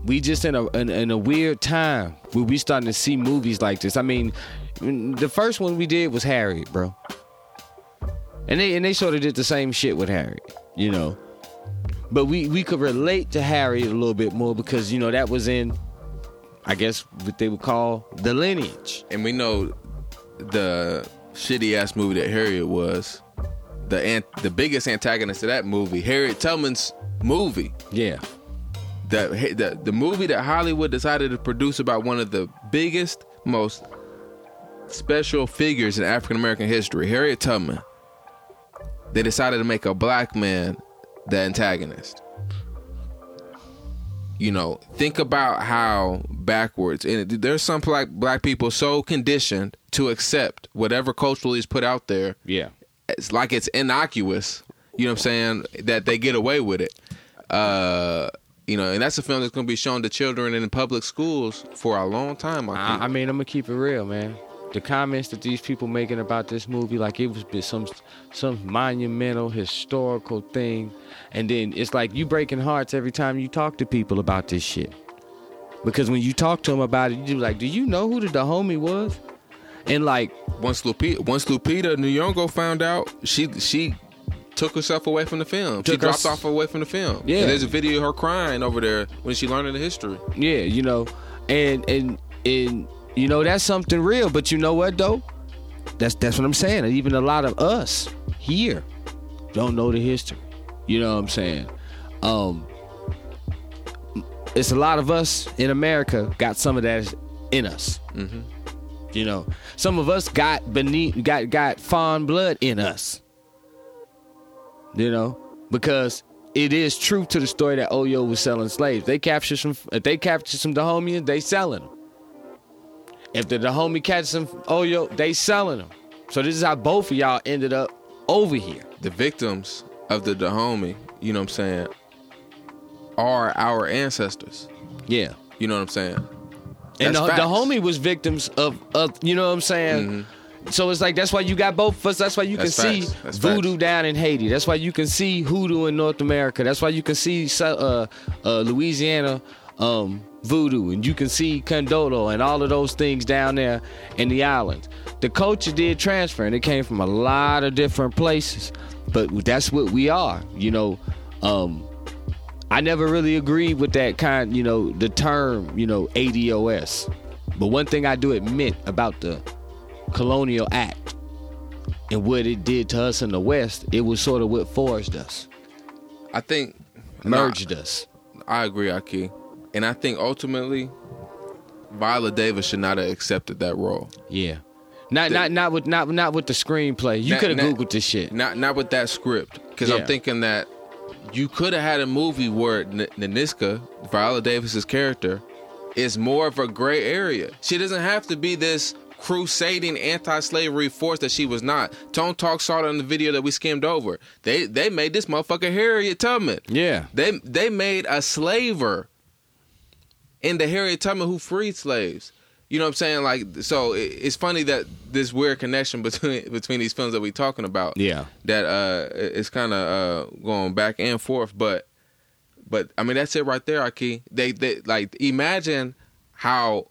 we just in a in, in a weird time where we starting to see movies like this. I mean, the first one we did was Harriet, bro, and they and they sort of did the same shit with Harriet. You know, but we we could relate to Harriet a little bit more because you know that was in, I guess what they would call the lineage.
And we know the shitty ass movie that Harriet was. The ant- the biggest antagonist of that movie, Harriet Tubman's movie.
Yeah.
The, the the movie that Hollywood decided to produce about one of the biggest, most special figures in African American history, Harriet Tubman. They decided to make a black man the antagonist. You know, think about how backwards and there's some black black people so conditioned to accept whatever culturally is put out there.
Yeah.
It's like it's innocuous. You know what I'm saying? That they get away with it. Uh, you know, and that's a film that's going to be shown to children in public schools for a long time. I think.
I, I mean, I'm gonna keep it real, man. The comments that these people making about this movie, like it was some some monumental historical thing, and then it's like you breaking hearts every time you talk to people about this shit. Because when you talk to them about it, you do like, do you know who the, Dahomey was? And like,
once Lupita, once Lupita Nyong'o found out, she she took herself away from the film. she
Took her
dropped
s-
off away from the film.
Yeah.
And there's a video of her crying over there when she learned the history.
yeah, you know, and and and you know that's something real. But you know what though? That's that's what I'm saying. Even a lot of us here don't know the history. You know what I'm saying? Um, it's a lot of us in America got some of that in us. Mm-hmm. You know, some of us got beneath, got got Fon blood in us. You know, because it is true to the story that Oyo was selling slaves. They captured some. If they captured some Dahomians, they selling them. If the Dahomey catches some Oyo, they selling them. So this is how both of y'all ended up over here.
The victims of the Dahomey, you know what I'm saying, are our ancestors.
Yeah.
You know what I'm saying?
And the, Dahomey was victims of, of you know what I'm saying? Mm-hmm. So it's like that's why you got both of us. That's why you
That's
can
facts.
see
That's
voodoo
facts.
down in Haiti. That's why you can see hoodoo in North America. That's why you can see uh, uh, Louisiana um, voodoo, and you can see Condolo and all of those things down there in the islands. The culture did transfer, and it came from a lot of different places. But that's what we are, you know. Um, I never really agreed with that kind, you know, the term, you know, ADOS. But one thing I do admit about the Colonial Act and what it did to us in the West, it was sort of what forged us,
I think
merged us.
I agree, Ahki. And I think ultimately Viola Davis should not have accepted that role.
Yeah. Not not not with not not with the screenplay. You could have googled this shit.
Not not with that script. Because
Yeah.
I'm thinking that you could have had a movie where N- Nanisca, Viola Davis's character, is more of a gray area. She doesn't have to be this crusading anti-slavery force that she was not. Tone Talk saw it in the video that we skimmed over. They they made this motherfucker Harriet Tubman.
Yeah.
They they made a slaver into Harriet Tubman who freed slaves. You know what I'm saying? Like, so it- it's funny that this weird connection between between these films that we're talking about.
Yeah.
That uh, it's kind of uh going back and forth, but but I mean that's it right there, Ahki. They they like imagine how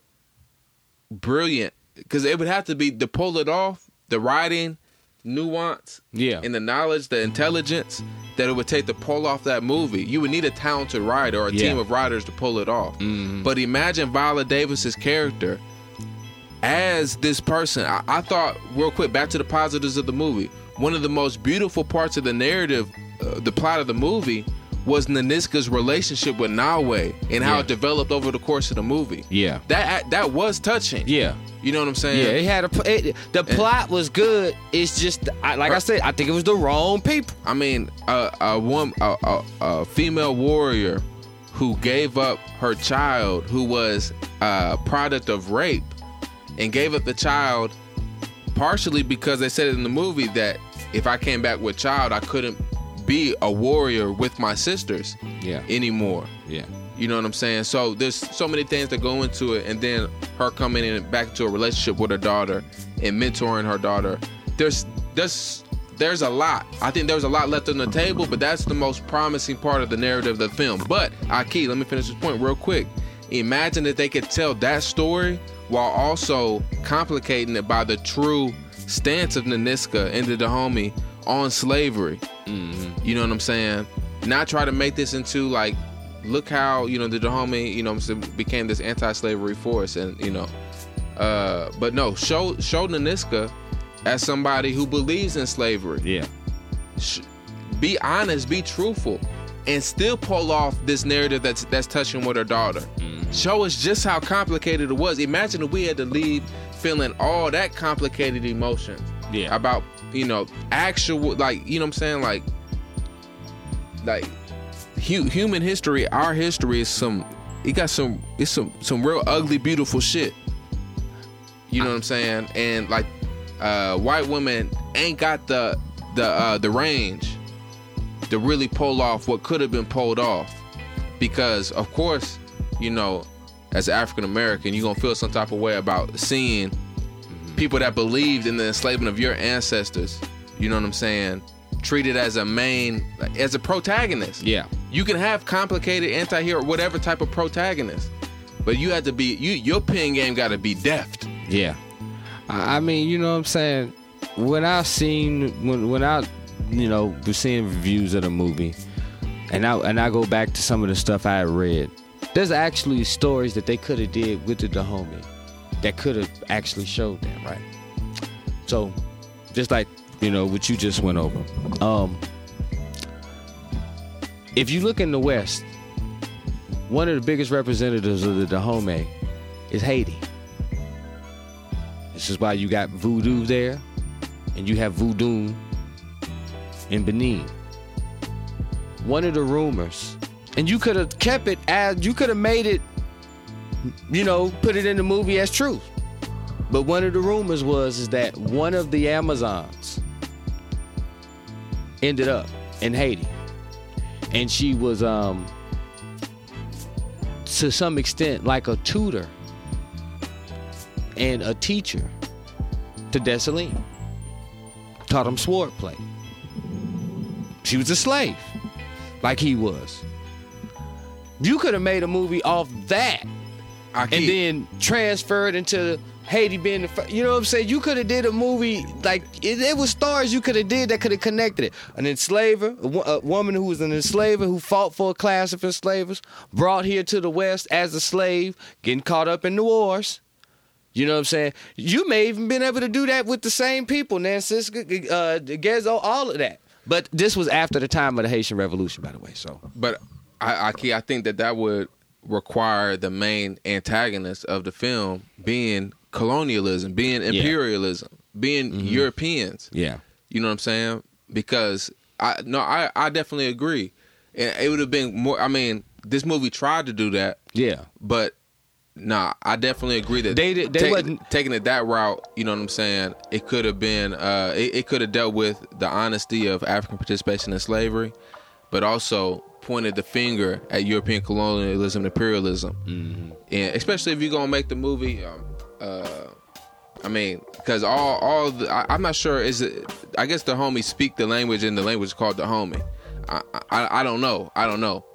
brilliant because it would have to be to pull it off, the writing, nuance,
Yeah.
and the knowledge, the intelligence that it would take to pull off that movie. You would need a talented writer or a
Yeah.
team of writers to pull it off.
Mhm.
But imagine Viola Davis's character as this person. I, I thought, real quick, back to the positives of the movie. One of the most beautiful parts of the narrative, uh, the plot of the movie, was Nanisca's relationship with Nawi and how
Yeah.
it developed over the course of the movie.
Yeah.
That that was touching.
Yeah.
You know what I'm saying?
Yeah, it had a it, the plot was good. It's just I, like I said, I think it was the wrong people.
I mean, a a woman, a, a, a female warrior who gave up her child, who was a product of rape, and gave up the child partially because they said in the movie that if I came back with child, I couldn't be a warrior with my sisters
Yeah.
anymore.
Yeah.
You know what I'm saying? So there's so many things that go into it, and then her coming in back to a relationship with her daughter and mentoring her daughter. There's there's there's a lot. I think there's a lot left on the table, but that's the most promising part of the narrative of the film. But Ahki, let me finish this point real quick. Imagine that they could tell that story while also complicating it by the true stance of Nanisca and the Dahomey on slavery. You know what I'm saying? Not try to make this into like, look how you know the Dahomey, you know, what I'm saying, became this anti-slavery force, and you know, uh, but no, show show Nanisca as somebody who believes in slavery.
Yeah.
Sh- be honest, be truthful, and still pull off this narrative that's that's touching with her daughter. Show us just how complicated it was. Imagine if we had to leave feeling all that complicated emotions
Yeah.
about you know actual like you know I'm saying like like hu- human history our history is some it got some it's some some real ugly beautiful shit You know what I'm saying? And like uh, white women ain't got the the uh, the range to really pull off what could have been pulled off. Because of course, you know, as African American, you're gonna feel some type of way about seeing people that believed in the enslavement of your ancestors. You know what I'm saying? Treated as a main, as a protagonist.
Yeah.
You can have complicated anti-hero, whatever type of protagonist, but you have to be you. Your pen game got to be deft.
Yeah. I I mean, you know what I'm saying? When I seen when when I you know was seeing reviews of the movie and I and I go back to some of the stuff I had read, there's actually stories that they could have did with the Dahomey that could have actually showed that, right? So just like, you know, what you just went over. Um if you look in the West, one of the biggest representatives of the Dahomey is Haiti. This is why you got voodoo there, and you have voodoo in Benin. One of the rumors, and you could have kept it as you could have made it, you know, put it in the movie as truth. But one of the rumors was is that one of the Amazons ended up in Haiti, and she was um to some extent like a tutor and a teacher to Dessalines. Taught him sword play. She was a slave, like he was. You could have made a movie off that and then transferred into Haiti being the fir- you know what I'm saying? You could have did a movie like it, it was stars you could have did that could have connected it. An enslaver, a, a woman who was an enslaver who fought for a class of enslavers, brought here to the West as a slave, getting caught up in the wars. You know what I'm saying? You may even been able to do that with the same people, Nanisca, uh, Gezo, all of that. But this was after the time of the Haitian Revolution, by the way. So
But I, I, I think that that would require the main antagonist of the film being colonialism, being imperialism, being Europeans.
yeah,
You know what I'm saying? Because I no, I, I definitely agree. And it would have been more. I mean, this movie tried to do that,
yeah,
but nah, I definitely agree that
They did- they wasn't-
taking it that route. You know what I'm saying? It could have been. Uh, it, it could have dealt with the honesty of African participation in slavery, but also pointed the finger at European colonialism imperialism.
Mm-hmm.
And especially if you're gonna make the movie. Um, uh, I mean, because all all the, I, I'm not sure is it. I guess the homies speak the language, and the language is called the homie. I, I I don't know. I don't know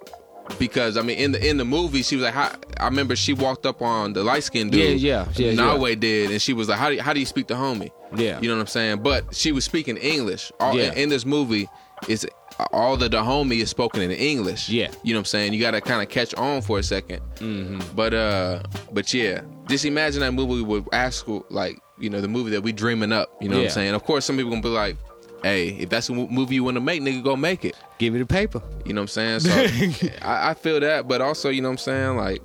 because I mean in the in the movie she was like, how, I remember she walked up on the light skinned dude.
Yeah, yeah, yeah,
Nawi did, and she was like, how do you, how do you speak to homie?
Yeah.
you know what I'm saying. But she was speaking English. All,
Yeah.
in, in this movie, it's all the Dahomey is spoken in English.
Yeah.
you know what I'm saying. You got to kind of catch on for a 2nd Mm-hmm. But uh, but yeah, just imagine that movie with actual like you know the movie that we dreaming up. You know what I'm saying. Of course, some people gonna be like, hey, if that's a movie you want to make, nigga, go make it.
give me the paper.
You know what I'm saying? So I, I feel that, but also, you know what I'm saying? Like,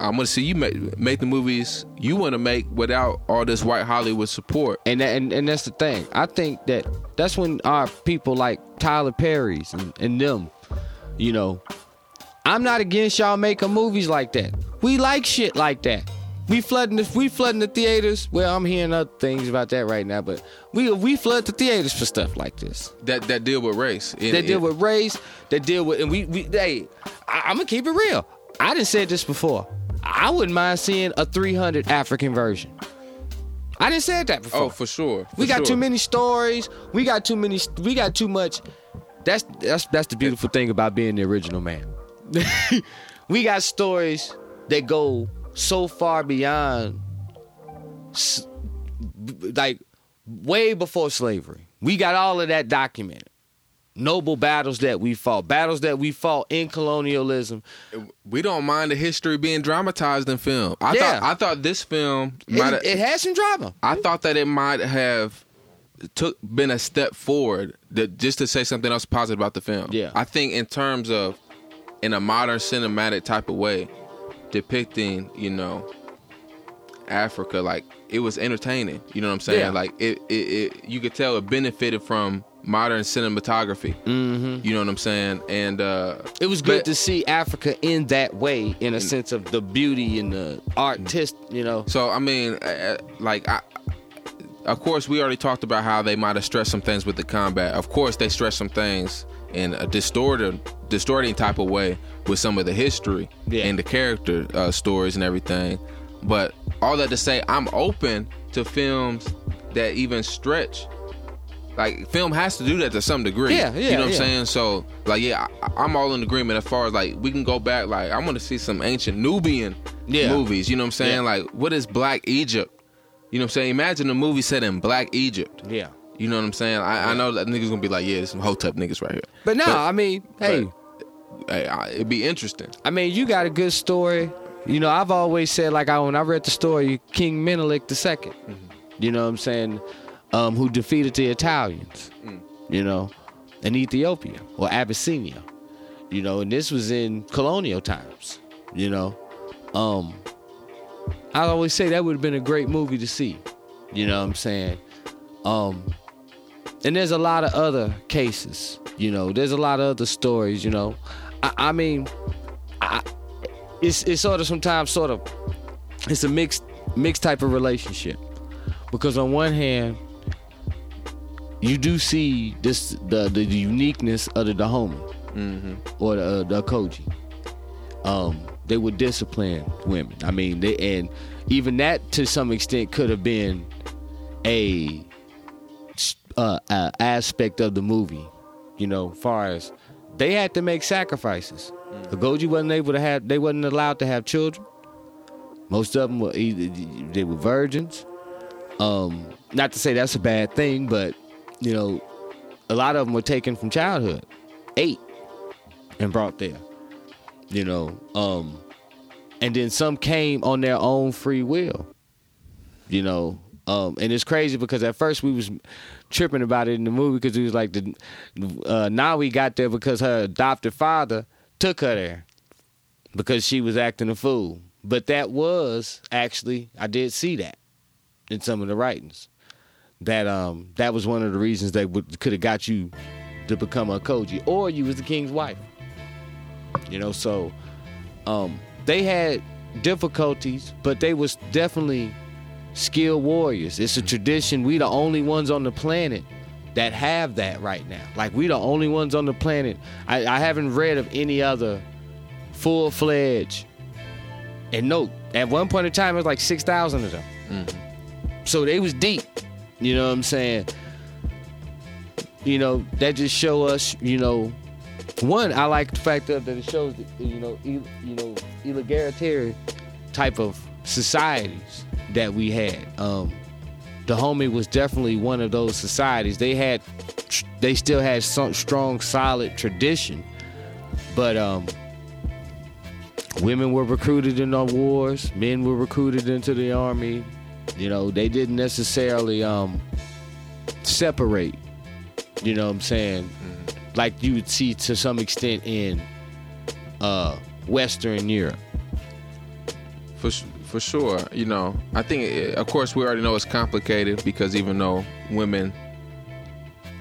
I'm gonna see you make make the movies you want to make without all this white Hollywood support.
And, that, and and that's the thing. I think that that's when our people like Tyler Perry's and, and them, you know, I'm not against y'all making movies like that. We like shit like that. We flooding the we flooding the theaters. Well, I'm hearing other things about that right now, but we we flood the theaters for stuff like this.
That that deal with race. And-
They deal with race. They deal with and we we hey, I, I'm gonna keep it real. I didn't say this before. I wouldn't mind seeing a 300 African version. I didn't say that before.
Oh, for sure.
We got
sure.
too many stories. We got too many. We got too much. That's that's that's the beautiful thing about being the original man. we got stories that go so far beyond, like way before slavery. We got all of that documented. Noble battles that we fought, battles that we fought in colonialism.
We don't mind the history being dramatized in film. I
Yeah.
thought I thought this film
It, it had some drama.
I thought that it might have took been a step forward that just to say something else positive about the film.
Yeah.
I think in terms of in a modern cinematic type of way, depicting, you know, Africa, like it was entertaining. You know what I'm saying?
Yeah.
Like it, it, it you could tell it benefited from modern cinematography. Mm-hmm. You know what I'm saying? And uh,
It was good
but-
to see Africa in that way, in a sense of the beauty and the artist. You know,
So I mean, uh, like I. Of course, we already talked about how they might have stressed some things with the combat. Of course, they stressed some things in a distorted, distorting type of way with some of the history
Yeah.
and the character uh, stories and everything. But all that to say, I'm open to films that even stretch. Like film has to do that to some degree.
Yeah, yeah,
You know what
yeah.
I'm saying? So like, yeah, I, I'm all in agreement as far as like we can go back. Like I want to see some ancient Nubian
Yeah.
movies. You know what I'm saying?
Yeah.
Like what is Black Egypt? You know what I'm saying? Imagine a movie set in Black Egypt.
yeah.
You know what I'm saying? I, I know that niggas gonna be like, yeah, there's some hotep niggas right here.
But no, I mean, hey,
Hey, I, it'd be interesting.
I mean, you got a good story. You know, I've always said, like, I when I read the story, King Menelik II,
Mm-hmm.
you know what I'm saying, um, who defeated the Italians,
Mm.
you know, in Ethiopia or Abyssinia, you know, and this was in colonial times, you know. Um, I always say that would have been a great movie to see, you know what I'm saying. Um, and there's a lot of other cases, you know. There's a lot of other stories, you know. I, I mean, I, it's it's sort of sometimes sort of it's a mixed mixed type of relationship because on one hand you do see this the the uniqueness of the Dahomey or the uh, the Agojie. Um, they would discipline women. I mean, they and even that to some extent could have been a uh, uh, aspect of the movie. You know, far as they had to make sacrifices. The Agojie wasn't able to have. They wasn't allowed to have children. Most of them were either they were virgins. Um, not to say that's a bad thing, but you know, a lot of them were taken from childhood, eight, and brought there. You know, um, and then some came on their own free will. You know, um, and it's crazy because at first we was tripping about it in the movie because it was like the uh, Nawi got there because her adopted father took her there because she was acting a fool. But that was actually I did see that in some of the writings. That um that was one of the reasons they would could have got you to become a Agojie, or you was the king's wife. You know, so um they had difficulties, but they was definitely skilled warriors. It's a tradition. We the only ones on the planet that have that right now. Like we the only ones on the planet. I, I haven't read of any other full fledged. And note, at one point in time, it was like six thousand of them. So they was deep. You know what I'm saying? You know that just show us. You know, one I like the fact that it shows you know you know egalitarian type of societies that we had. Um, Dahomey was definitely one of those societies. They had, they still had some strong, solid tradition, but um, women were recruited in our wars. Men were recruited into the army. You know, they didn't necessarily um separate. You know what I'm saying? Like you would see to some extent in uh Western Europe.
For for sure, you know, I think, it, of course, we already know it's complicated because even though women,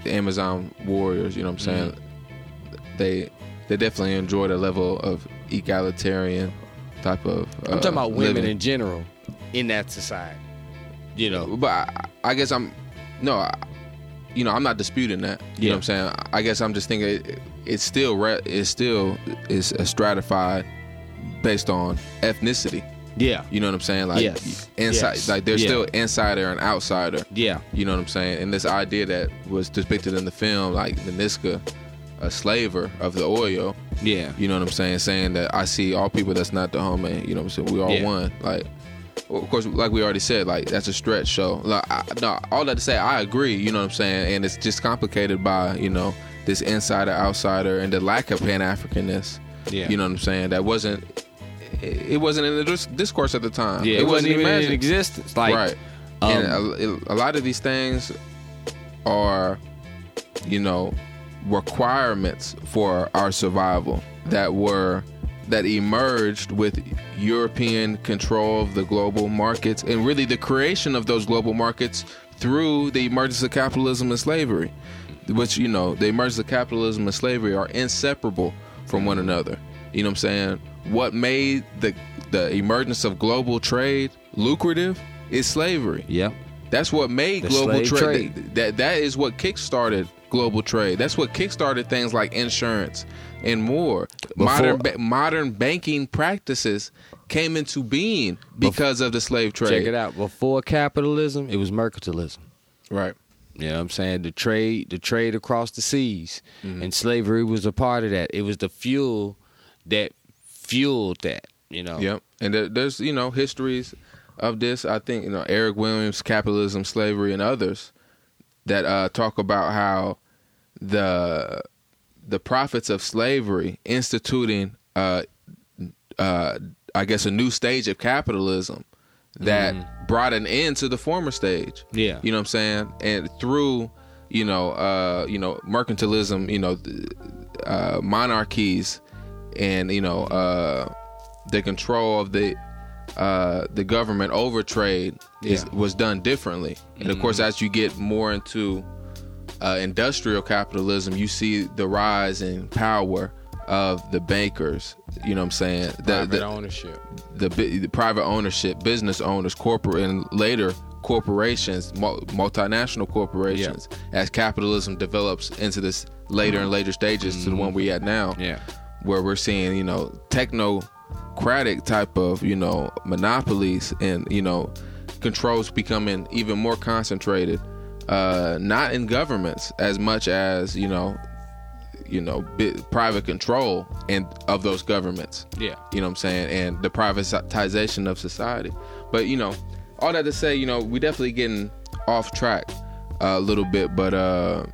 the Amazon warriors, you know what I'm saying, they they definitely enjoyed a level of egalitarian type of. Uh,
I'm talking about women
living.
in general in that society. You know,
but I, I guess I'm no, I, you know, I'm not disputing that. You know what I'm saying? I guess I'm just thinking it, it's still re- it's still is stratified based on ethnicity.
yeah,
You know what I'm saying? Like
Yes.
inside,
Yes.
like there's
Yeah.
still insider and outsider.
yeah,
You know what I'm saying? And this idea that was depicted in the film, like Nanisca, a slaver of the Oyo.
yeah,
You know what I'm saying? Saying that I see all people that's not Dahomey. You know what I'm saying? We all
Yeah.
one. Like, of course, like we already said, like that's a stretch. So, like, I, no, all that to say, I agree. You know what I'm saying? And it's just complicated by you know this insider outsider and the lack of Pan Africanness.
yeah.
You know what I'm saying? That wasn't. It it wasn't in the discourse at the time.
yeah, it, wasn't, even in existence. Like,
right.
um,
and a, a lot of these things are, you know, requirements for our survival that were that emerged with European control of the global markets and really the creation of those global markets through the emergence of capitalism and slavery. which you know, the emergence of capitalism and slavery are inseparable from one another. You know what I'm saying? What made the the emergence of global trade lucrative is slavery.
Yep.
That's what made
The
global trade. That that is what kickstarted global trade. That's what kickstarted things like insurance and more. modern ba- modern banking practices came into being because of the slave trade.
Check it out. Before capitalism, it was mercantilism.
Right.
You know what I'm saying? The trade, the trade across the seas,
Mm-hmm.
and slavery was a part of that. It was the fuel that fueled that. You know.
Yep. And there, there's you know histories of this. I think you know Eric Williams, capitalism, slavery, and others that uh, talk about how the the profits of slavery instituting uh, uh, I guess a new stage of capitalism that brought an end to the former stage.
Yeah.
You know what I'm saying? And through, you know, uh, you know, mercantilism, you know, uh, monarchies and, you know, uh, the control of the uh, the government over trade is,
Yeah.
was done differently. And of course, as you get more into uh, industrial capitalism, you see the rise in power of the bankers. You know what I'm saying? The,
Private
the,
ownership.
the, the private ownership, business owners, corporate, and later corporations, multinational corporations, as capitalism develops into this later and later stages to the one we at now,
Yeah.
where we're seeing you know technocratic type of you know monopolies and you know controls becoming even more concentrated, uh, not in governments as much as you know you know bi- private control and of those governments
Yeah.
you know what I'm saying, and the privatization of society. But you know, all that to say, you know, we definitely getting off track a little bit. But uh,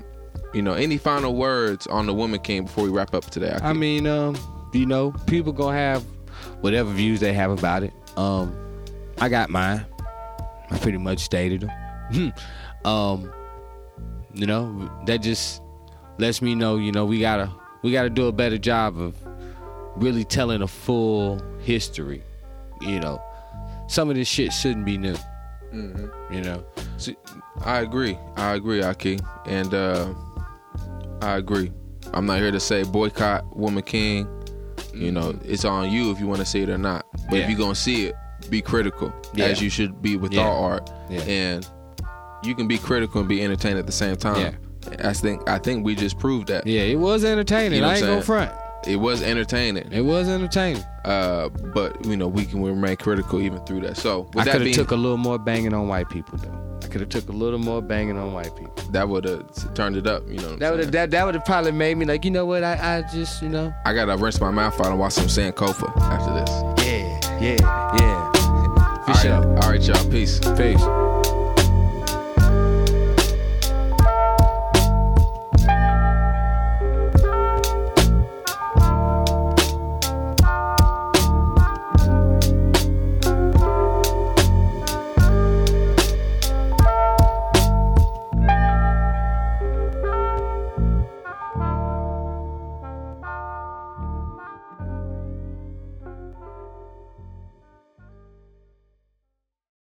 you know, any final words on the Woman King before we wrap up today?
I mean, um, you know, people gonna have whatever views they have about it. Um, I got mine. I pretty much stated them. Um, you know, that just lets me know, you know, we gotta we gotta do a better job of really telling a full history. You know, some of this shit shouldn't be new. You know,
See, I agree. I agree, Ahki, and uh, I agree. I'm not here to say boycott Woman King. You know, it's on you if you want to see it or not. But if you're gonna see it, be critical,
Yeah.
as you should be with
Yeah.
all art.
Yeah.
And you can be critical and be entertained at the same time. I think I think we just proved that.
yeah, it was entertaining.
You know
I ain't gonna front.
It was entertaining.
It was entertaining.
Uh, but you know, we can remain critical even through that. So
I could have took a little more banging on white people though. I could have took a little more banging on white people.
that would have turned it up. You know,
That would have that, that would have probably made me like, you know what? I, I just, you know.
I gotta rinse my mouth out and watch some Sankofa after this.
Yeah, yeah, yeah. For
All right,
sure.
all right, y'all. Peace.
Peace.